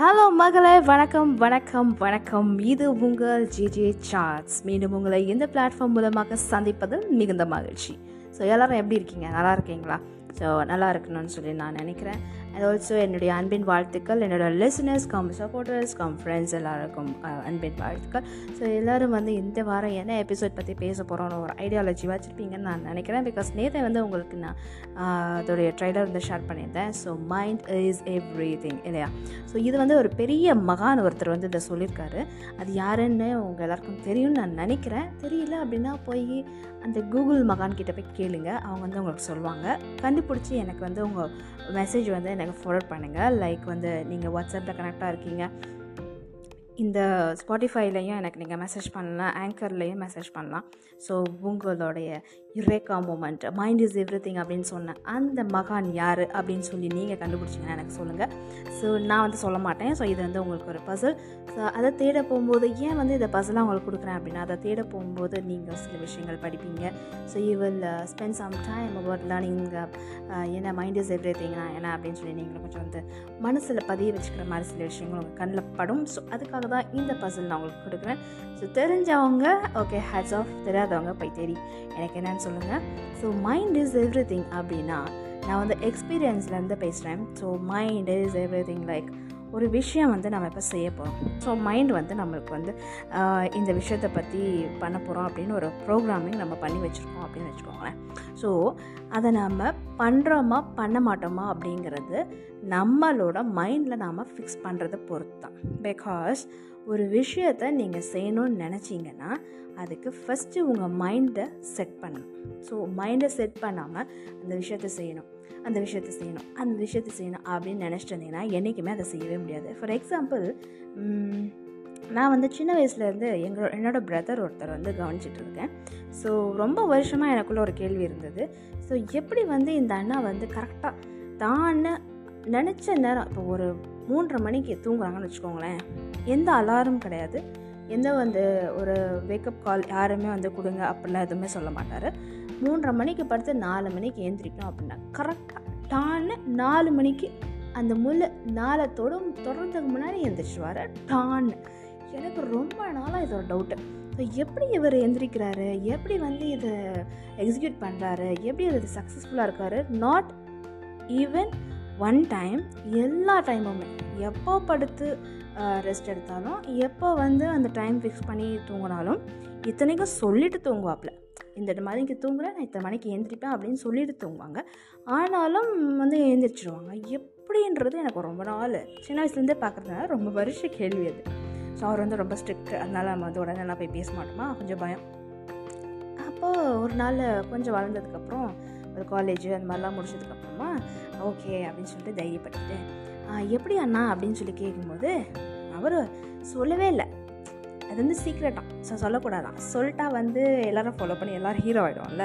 Hello மகளே வணக்கம் வணக்கம் வணக்கம். இது உங்கள் ஜிஜே சார்ட்ஸ் மீண்டும் உங்களை இந்த பிளாட்ஃபார்ம் மூலமாக சந்திப்பது மிகுந்த மகிழ்ச்சி. ஸோ எல்லோரும் எப்படி இருக்கீங்க? நல்லா இருக்கீங்களா? ஸோ நல்லா இருக்கணும்னு சொல்லி நான் நினைக்கிறேன். அண்ட் ஆல்சோ என்னுடைய அன்பின் வாழ்த்துக்கள் என்னோட listeners cum supporters cum friends எல்லாருக்கும் அன்பின் வாழ்த்துக்கள். ஸோ எல்லோரும் வந்து இந்த வாரம் என்ன எபிசோட் பற்றி பேச போகிறோன்னு ஒரு ஐடியாலஜி வச்சுருப்பீங்கன்னு நான் நினைக்கிறேன். பிகாஸ் நேற்று வந்து உங்களுக்கு நான் அதோடைய ட்ரைலர் வந்து ஷேர் பண்ணியிருந்தேன். So mind is everything இல்லையா? ஸோ இது வந்து ஒரு பெரிய மகான் ஒருத்தர் வந்து இதை சொல்லியிருக்காரு. அது யாருன்னு உங்கள் எல்லாருக்கும் தெரியும்னு நான் நினைக்கிறேன். தெரியல அப்படின்னா போய் அந்த கூகுள் மகான் கிட்டே போய் கேளுங்க. அவங்க வந்து உங்களுக்கு சொல்லுவாங்க. கண்டுபிடிச்சி எனக்கு வந்து உங்கள் மெசேஜ் வந்து எனக்கு ஃபார்வர்ட் பண்ணுங்கள் லைக் வந்து நீங்கள் வாட்ஸ்அப்பில் கனெக்டாக இருக்கீங்க. இந்த ஸ்பாட்டிஃபைலையும் எனக்கு நீங்கள் மெசேஜ் பண்ணலாம். ஆங்கர்லேயும் மெசேஜ் பண்ணலாம். ஸோ உங்களுடைய இரேக்கா moment mind is everything அப்படின்னு சொன்னேன். அந்த மகான் யார் அப்படின்னு சொல்லி நீங்கள் கண்டுபிடிச்சிங்கன்னா எனக்கு சொல்லுங்கள் ஸோ நான் வந்து சொல்ல மாட்டேன். ஸோ இது வந்து உங்களுக்கு ஒரு பசில் ஸோ அதை தேட போகும்போது ஏன் வந்து இந்த பசிலாக உங்களுக்கு கொடுக்குறேன் அப்படின்னா அதை தேட போகும்போது நீங்கள் சில விஷயங்கள் படிப்பீங்க. So you will spend some time about learning என்ன மைண்ட் இஸ் எவ்ரி திங்னா என்ன அப்படின்னு சொல்லி நீங்கள் கொஞ்சம் வந்து மனசில் பதிய வச்சுக்கிற மாதிரி சில விஷயங்கள் உங்கள் கண்ணில் படும். ஸோ அதுக்காக தான் இந்த பசில் நான் உங்களுக்கு கொடுக்குறேன். ஸோ தெரிஞ்சவங்க ஓகே ஹேட்ஸ் ஆஃப் தெரியாதவங்க போய் தெரி எனக்கு என்னன்னு சொல்லுங்கள் so mind is everything அப்படின்னா நான் வந்து எக்ஸ்பீரியன்ஸ்லேருந்து பேசுகிறேன் so mind is everything like ஒரு விஷயம் வந்து நம்ம இப்போ செய்ய போகிறோம் ஸோ மைண்ட் வந்து நம்மளுக்கு வந்து இந்த விஷயத்தை பற்றி பண்ண போகிறோம் அப்படின்னு ஒரு ப்ரோக்ராமிங் நம்ம பண்ணி வச்சுருக்கோம் அப்படின்னு வச்சுக்கோங்களேன். ஸோ அதை நம்ம பண்ணுறோமா பண்ண மாட்டோமா அப்படிங்கிறது நம்மளோட மைண்டில் நாம் ஃபிக்ஸ் பண்ணுறதை பொறுத்து தான் பிகாஸ் ஒரு விஷயத்தை நீங்கள் செய்யணும்னு நினச்சிங்கன்னா அதுக்கு ஃபஸ்ட்டு உங்கள் மைண்டை செட் பண்ணணும். ஸோ மைண்டை செட் பண்ணாமல் அந்த விஷயத்தை செய்யணும். அந்த விஷயத்தை செய்யணும். அந்த விஷயத்தை செய்யணும் அப்படின்னு நினச்சிட்டு இருந்தீங்கன்னா என்றைக்குமே அதை செய்யவே முடியாது. ஃபார் எக்ஸாம்பிள் நான் வந்து சின்ன வயசுலேருந்து எங்களோட என்னோட பிரதர் ஒருத்தர் வந்து கவனிச்சிட்டு இருக்கேன். ஸோ ரொம்ப வருஷமாக எனக்குள்ளே ஒரு கேள்வி இருந்தது. ஸோ எப்படி வந்து இந்த அண்ணா வந்து கரெக்டாக தான் நினச்ச நேரம் இப்போ ஒரு மூன்றரை மணிக்கு தூங்குறாங்கன்னு வச்சுக்கோங்களேன். எந்த அலாரம் கிடையாது. எந்த வந்து ஒரு வேக்கப் கால் யாருமே வந்து கொடுங்க அப்படிலாம் எதுவுமே சொல்ல மாட்டார். மூன்றரை மணிக்கு படுத்து நாலு மணிக்கு ஏந்திரிக்கணும் அப்படின்னா கரெக்டாக டான்னு நாலு மணிக்கு அந்த முள்ளு நாளை தொடும் தொடர்றதுக்கு முன்னாடி எந்திரிச்சுவார் டான்னு. எனக்கு ரொம்ப நாளாக இதோட டவுட்டு ஸோ எப்படி இவர் எந்திரிக்கிறாரு? எப்படி வந்து இதை எக்ஸிக்யூட் பண்ணுறாரு எப்படி இது சக்ஸஸ்ஃபுல்லாக இருக்காரு? நாட் ஈவன் ஒன் டைம் எல்லா டைமுமே எப்போ படுத்து ரெஸ்ட் எடுத்தாலும் எப்போ வந்து அந்த டைம் ஃபிக்ஸ் பண்ணி தூங்கினாலும் இத்தனைக்கும் சொல்லிட்டு தூங்குவாப்பில். இந்த மணிக்கு தூங்குறேன் நான் இத்தனை மணிக்கு எழுந்திரிப்பேன் அப்படின்னு சொல்லிட்டு தூங்குவாங்க. ஆனாலும் வந்து எழுந்திரிச்சிருவாங்க எப்படின்றது எனக்கு ரொம்ப நாள். சின்ன வயசுலேருந்தே பார்க்குறதுனால ரொம்ப வருஷ கேள்வி அது. ஸோ அவர் வந்து ரொம்ப ஸ்ட்ரிக்ட் அதனால் நம்ம வந்து உடனே நான் போய் பேச மாட்டோமா? கொஞ்சம் பயம். அப்போது ஒரு நாள் கொஞ்சம் வளர்ந்ததுக்கப்புறம் ஒரு காலேஜு அந்த மாதிரிலாம் முடிச்சதுக்கப்புறமா ஓகே அப்படின்னு சொல்லிட்டு தைரியப்பட்டுட்டு எப்படி அண்ணா? அப்படின்னு சொல்லி கேட்கும்போது அவர் சொல்லவே இல்லை. அது வந்து சீக்ரெட்டாக ஸோ சொல்லக்கூடாதான். சொல்லிட்டா வந்து எல்லாரும் ஃபாலோ பண்ணி எல்லோரும் ஹீரோ ஆகிடும்ல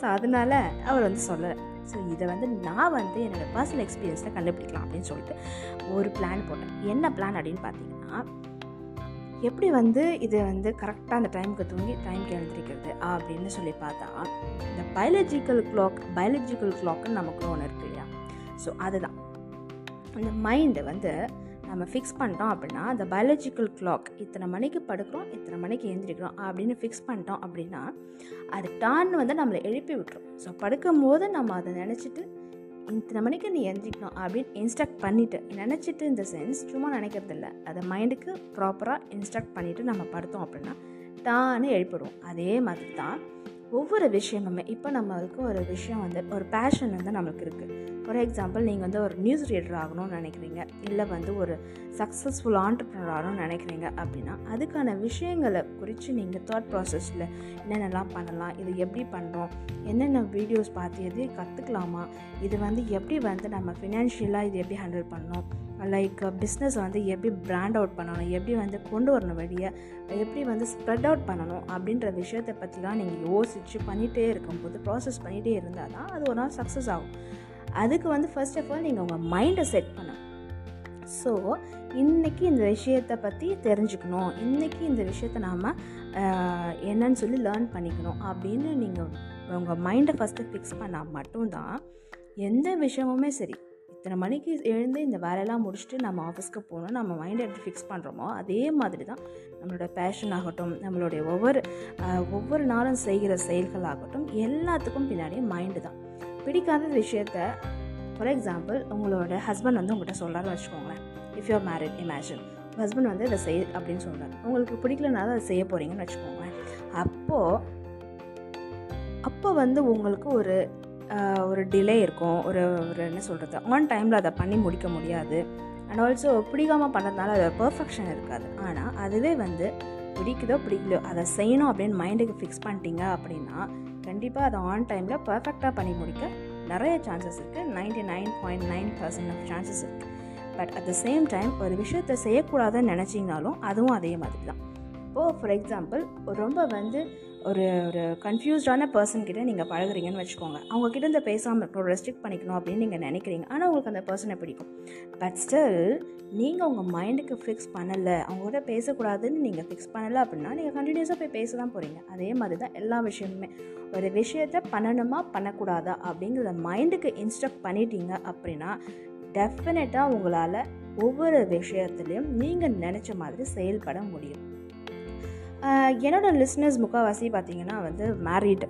ஸோ அதனால அவர் வந்து சொல்லலை. ஸோ இதை வந்து நான் வந்து என்னோடய பர்சனல் எக்ஸ்பீரியன்ஸில் கண்டுபிடிக்கலாம் அப்படின்னு சொல்லிட்டு ஒரு பிளான் போட்டேன். என்ன பிளான் அப்படின்னு பார்த்தீங்கன்னா எப்படி வந்து இது வந்து கரெக்டாக அந்த டைமுக்கு தூங்கி டைம்க்கு எழுந்திரிக்கிறது? அப்படின்னு சொல்லி பார்த்தா இந்த பயாலஜிக்கல் கிளாக் பயாலஜிக்கல் கிளாக்குன்னு நமக்கு ஒன்று இருக்கு இல்லையா? ஸோ அதுதான். அந்த மைண்டு வந்து நம்ம ஃபிக்ஸ் பண்ணிட்டோம் அப்படின்னா அந்த பயாலஜிக்கல் கிளாக் இத்தனை மணிக்கு படுக்கிறோம் இத்தனை மணிக்கு எழுந்திரிக்கிறோம் அப்படின்னு ஃபிக்ஸ் பண்ணிட்டோம் அப்படின்னா அது டான்னு வந்து நம்மளை எழுப்பி விட்டுரும். ஸோ படுக்கும் போது நம்ம அதை நினச்சிட்டு இத்தனை மணிக்கு நீ எழுந்திரிக்கணும் அப்படின்னு இன்ஸ்ட்ரக்ட் பண்ணிவிட்டு நினச்சிட்டு இந்த சென்ஸ் சும்மா நினைக்கிறதில்ல அதை மைண்டுக்கு ப்ராப்பராக இன்ஸ்ட்ரக்ட் பண்ணிவிட்டு நம்ம படுத்தோம் அப்படின்னா தானே எழுப்பிடுவோம் அதே மாதிரி தான் ஒவ்வொரு விஷயமுமே இப்போ நம்மளுக்கு ஒரு விஷயம் வந்து ஒரு பேஷன் வந்து நம்மளுக்கு இருக்குது ஃபார் எக்ஸாம்பிள் நீங்கள் வந்து ஒரு நியூஸ் ரீடர் ஆகணும்னு நினைக்கிறீங்க. இல்லை வந்து ஒரு சக்ஸஸ்ஃபுல் ஆண்டர்ப்ரனர் ஆகணும்னு நினைக்கிறீங்க அப்படின்னா அதுக்கான விஷயங்களை குறித்து நீங்கள் தாட் ப்ராசஸில் என்னென்னலாம் பண்ணலாம் இது எப்படி பண்ணுறோம் என்னென்ன வீடியோஸ் பார்த்து எது கற்றுக்கலாமா இது வந்து எப்படி வந்து நம்ம ஃபினான்ஷியலாக இது எப்படி ஹேண்டில் பண்ணணும் லைக் பிஸ்னஸ் uh, வந்து எப்படி பிராண்ட் அவுட் பண்ணணும் எப்படி வந்து கொண்டு வரணும் வெளியே எப்படி வந்து ஸ்ப்ரெட் அவுட் பண்ணணும் அப்படின்ற விஷயத்தை பற்றிலாம் நீங்கள் யோசித்து பண்ணிகிட்டே இருக்கும்போது ப்ராசஸ் பண்ணிகிட்டே இருந்தால் தான் அது ஒரு நாள் சக்ஸஸ் ஆகும். அதுக்கு வந்து ஃபர்ஸ்ட் ஆஃப் ஆல் நீங்கள் உங்கள் மைண்டை செட் பண்ணணும். ஸோ இன்றைக்கி இந்த விஷயத்தை பற்றி தெரிஞ்சுக்கணும். இன்றைக்கி இந்த விஷயத்தை நாம் என்னன்னு சொல்லி லேர்ன் பண்ணிக்கணும் அப்படின்னு நீங்கள் உங்கள் மைண்டை ஃபஸ்ட்டு ஃபிக்ஸ் பண்ணால் மட்டும்தான் எந்த விஷயமுமே சரி. இத்தனை மணிக்கு எழுந்து இந்த வேலையெல்லாம் முடிச்சுட்டு நம்ம ஆஃபீஸ்க்கு போகணும் நம்ம மைண்டை எப்படி ஃபிக்ஸ் பண்ணுறோமோ அதே மாதிரி தான் நம்மளோட பேஷன் ஆகட்டும் நம்மளுடைய ஒவ்வொரு ஒவ்வொரு நாளும் செய்கிற செயல்கள் ஆகட்டும் எல்லாத்துக்கும் பின்னாடி மைண்டு தான். பிடிக்காத விஷயத்த ஃபார் எக்ஸாம்பிள் உங்களோட ஹஸ்பண்ட் வந்து உங்கள்கிட்ட சொல்கிறாருன்னு வச்சுக்கோங்களேன். If you're married imagine husband வந்து இதை செய் அப்படின்னு சொல்கிறார் உங்களுக்கு பிடிக்கலனால அதை செய்ய போகிறீங்கன்னு வச்சுக்கோங்களேன். அப்போது அப்போ வந்து உங்களுக்கு ஒரு ஒரு டிலே இருக்கும். ஒரு ஒரு என்ன சொல்கிறது ஆன் டைமில் அதை பண்ணி முடிக்க முடியாது. அண்ட் ஆல்சோ பிடிக்காமல் பண்ணுறதுனால அது பர்ஃபெக்ஷன் இருக்காது. ஆனால் அதுவே வந்து பிடிக்குதோ பிடிக்கலையோ அதை செய்யணும் அப்படின்னு மைண்டுக்கு ஃபிக்ஸ் பண்ணிட்டீங்க அப்படின்னா கண்டிப்பாக அதை ஆன் டைமில் பர்ஃபெக்டாக பண்ணி முடிக்க நிறைய சான்சஸ் இருக்குது ninety nine point nine percent of chances இருக்குது but at the same time ஒரு விஷயத்தை செய்யக்கூடாதுன்னு நினச்சிங்கனாலும் அதுவும் அதே மாதிரி தான். இப்போது ஃபார் எக்ஸாம்பிள் ரொம்ப வந்து ஒரு ஒரு கன்ஃபியூஸ்டான பர்சன் கிட்ட நீங்கள் பழகுறீங்கன்னு வச்சுக்கோங்க. அவங்க கிட்ட இந்த பேசாமல் இருக்கணும் ரெஸ்ட்ரிக்ட் பண்ணிக்கணும் அப்படின்னு நீங்கள் நினைக்கிறீங்க. ஆனால் உங்களுக்கு அந்த பர்சனை பிடிக்கும். பட் ஸ்டில் நீங்கள் உங்கள் மைண்டுக்கு ஃபிக்ஸ் பண்ணலை. அவங்ககிட்ட பேசக்கூடாதுன்னு நீங்கள் ஃபிக்ஸ் பண்ணலை அப்படின்னா நீங்கள் கண்டினியூஸாக போய் பேச தான் போகிறீங்க அதே மாதிரி தான் எல்லா விஷயமுமே. ஒரு விஷயத்த பண்ணணுமா பண்ணக்கூடாதா அப்படிங்கிறத மைண்டுக்கு இன்ஸ்ட்ரக்ட் பண்ணிட்டீங்க அப்படின்னா டெஃபினட்டாக உங்களால் ஒவ்வொரு விஷயத்துலையும் நீங்கள் நினச்ச மாதிரி செயல்பட முடியும். என்னோடய என்னோட லிஸ்னஸ் முக்கால்வாசி பார்த்தீங்கன்னா வந்து மேரீடு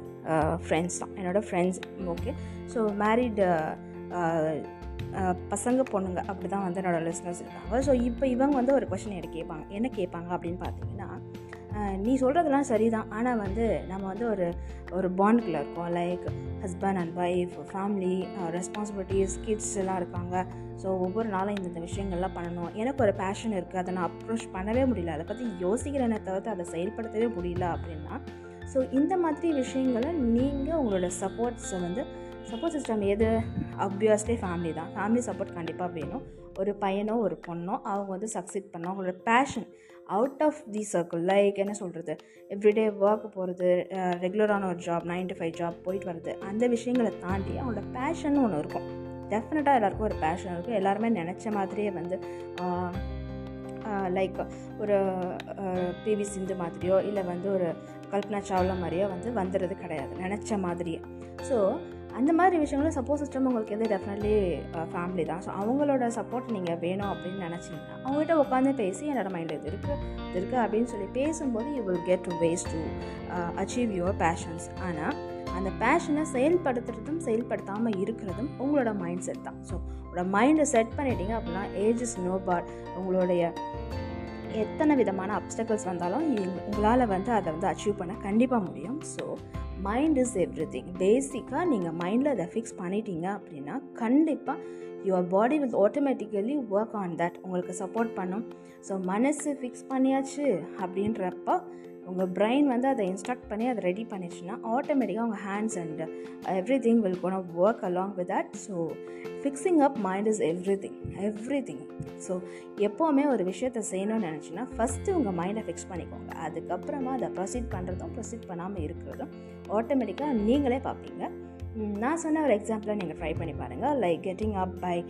ஃப்ரெண்ட்ஸ் தான். என்னோடய ஃப்ரெண்ட்ஸ் ஓகே ஸோ மேரீடு பசங்க பொண்ணுங்க அப்படி தான் வந்து என்னோடய லிஸ்னஸ் இருக்காங்க. ஸோ இப்போ இவங்க வந்து ஒரு கொஷின் எனக்கு கேட்பாங்க. என்ன கேட்பாங்க அப்படின்னு பார்த்தீங்கன்னா நீ சொல்கிறதெல்லாம் சரிதான். ஆனால் வந்து நம்ம வந்து ஒரு ஒரு பாண்டுக்குள்ளே இருக்கோம். Like husband and wife family responsibilities kids எல்லாம் இருக்காங்க. ஸோ ஒவ்வொரு நாளும் இந்தந்த விஷயங்கள்லாம் பண்ணணும். எனக்கு ஒரு பேஷன் இருக்குது அதை நான் அப்ரோச் பண்ணவே முடியல. அதை பற்றி யோசிக்கிறேனே தவிர்த்து அதை செயல்படுத்தவே முடியல அப்படின்னா ஸோ இந்த மாதிரி விஷயங்களை நீங்கள் உங்களோட சப்போர்ட்ஸை வந்து சப்போர்ட் சிஸ்டம் எது? அப்வியஸ்லி ஃபேமிலி தான். ஃபேமிலி சப்போர்ட் கண்டிப்பாக வேணும். ஒரு பையனோ ஒரு பொண்ணோ அவங்க வந்து சக்சீட் பண்ண அவங்களோட passion out of the circle like என்ன சொல்கிறது எவ்ரிடே ஒர்க் போகிறது ரெகுலரான ஒரு job nine to five job போயிட்டு வருது அந்த விஷயங்களை தாண்டி அவங்களோட பேஷன் ஒன்று இருக்கும். டெஃபினட்டாக எல்லாருக்கும் ஒரு பேஷன் இருக்கும் எல்லாருமே நினச்ச மாதிரியே வந்து லைக் ஒரு பிவி சிந்து மாதிரியோ இல்லை வந்து ஒரு கல்பனா சாவ்லா மாதிரியோ வந்து வந்துடுறது கிடையாது. நினச்ச மாதிரியே. ஸோ அந்த மாதிரி விஷயங்களும் சப்போர்ட் சிஸ்டம் உங்களுக்கு எது டெஃபினெட்லி ஃபேமிலி தான். ஸோ அவங்களோட சப்போர்ட் நீங்கள் வேணும் அப்படின்னு நினச்சிங்கன்னா அவங்ககிட்ட உட்காந்து பேசி என்னோடய மைண்டில் இது இருக்குது இது இருக்குது அப்படின்னு சொல்லி பேசும்போது you will get to ways to achieve your passions ஆனால் அந்த பேஷனை செயல்படுத்துறதும் செயல்படுத்தாமல் இருக்கிறதும் உங்களோட மைண்ட் செட் தான். ஸோ உங்களோட மைண்டை செட் பண்ணிட்டீங்க அப்படின்னா ஏஜ் இஸ் நோ பார் உங்களுடைய எத்தனை விதமான அப்டக்கல்ஸ் வந்தாலும் உங்களால் வந்து அதை வந்து அச்சீவ் பண்ண கண்டிப்பாக முடியும். So mind is everything பேசிக்காக நீங்கள் மைண்டில் அதை ஃபிக்ஸ் பண்ணிட்டீங்க அப்படின்னா கண்டிப்பாக your body will automatically work on that உங்களுக்கு சப்போர்ட் பண்ணும். ஸோ மனசு ஃபிக்ஸ் பண்ணியாச்சு அப்படின்றப்ப உங்கள் பிரெயின் வந்து அதை இன்ஸ்ட்ரக்ட் பண்ணி அதை ரெடி பண்ணிச்சுன்னா ஆட்டோமேட்டிக்காக உங்கள் hands and everything will gonna work along with that so fixing up mind is everything everything so எப்போவுமே ஒரு விஷயத்தை செய்யணும்னு நினச்சின்னா ஃபஸ்ட்டு உங்கள் மைண்டை ஃபிக்ஸ் பண்ணிக்கோங்க. அதுக்கப்புறமா அதை ப்ரொசீட் பண்ணுறதும் ப்ரொசீட் பண்ணாமல் இருக்கிறதும் ஆட்டோமேட்டிக்காக நீங்களே பார்ப்பீங்க. நான் சொன்ன ஒரு எக்ஸாம்பிளை நீங்கள் ட்ரை பண்ணி பாருங்கள் like getting up by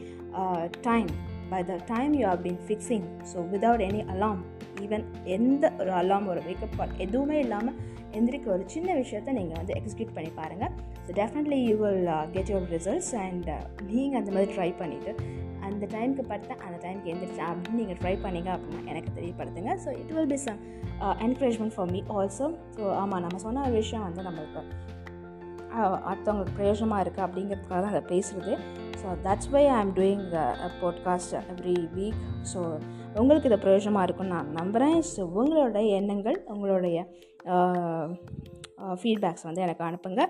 time by the time you have been fixing so without any alarm even எந்த ஒரு அலாம் ஒரு வேக்கப் கால் எதுவுமே இல்லாமல் எந்திரிக்க ஒரு சின்ன விஷயத்தை நீங்கள் வந்து எக்ஸிக்யூட் பண்ணி பாருங்கள் so definitely you will get your results and நீங்கள் அந்த மாதிரி ட்ரை பண்ணிவிட்டு அந்த டைமுக்கு படுத்தேன் அந்த டைமுக்கு எந்திரிச்சேன் அப்படின்னு நீங்கள் ட்ரை பண்ணீங்க அப்படின்னா எனக்கு தெரியப்படுத்துங்க. So it will be some encouragement for me also so ஆமாம் நம்ம சொன்ன ஒரு விஷயம் வந்து நம்மளுக்கு அடுத்தவங்களுக்கு பிரயோஜனமாக இருக்குது அப்படிங்கிறதுக்காக தான் அதை பேசுகிறது so that's why I am doing podcast every week so உங்களுக்கு இது பிரயோஜனமாக இருக்கும்னு நான் நம்புகிறேன் ஸோ உங்களோட எண்ணங்கள் உங்களுடைய uh, ஃபீட்பேக்ஸ் வந்து எனக்கு அனுப்புங்க.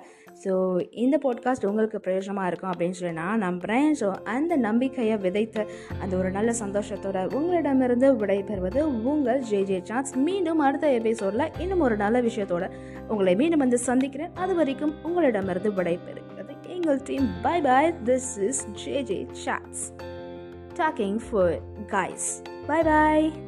ஸோ இந்த பாட்காஸ்ட் உங்களுக்கு பிரயோஜனமாக இருக்கும் அப்படின்னு சொல்லி நான் நம்புகிறேன் ஸோ அந்த நம்பிக்கையை விதைத்த அந்த ஒரு நல்ல சந்தோஷத்தோட உங்களிடமிருந்து விடைபெறுவது உங்கள் ஜே ஜே சான்ஸ். மீண்டும் அடுத்த எபிசோடில் இன்னும் ஒரு நல்ல விஷயத்தோட உங்களை மீண்டும் வந்து சந்திக்கிறேன். அது வரைக்கும் உங்களிடமிருந்து விடைபெறுகிறது எங்கள் team bye bye this is J J Chats talking for guys bye bye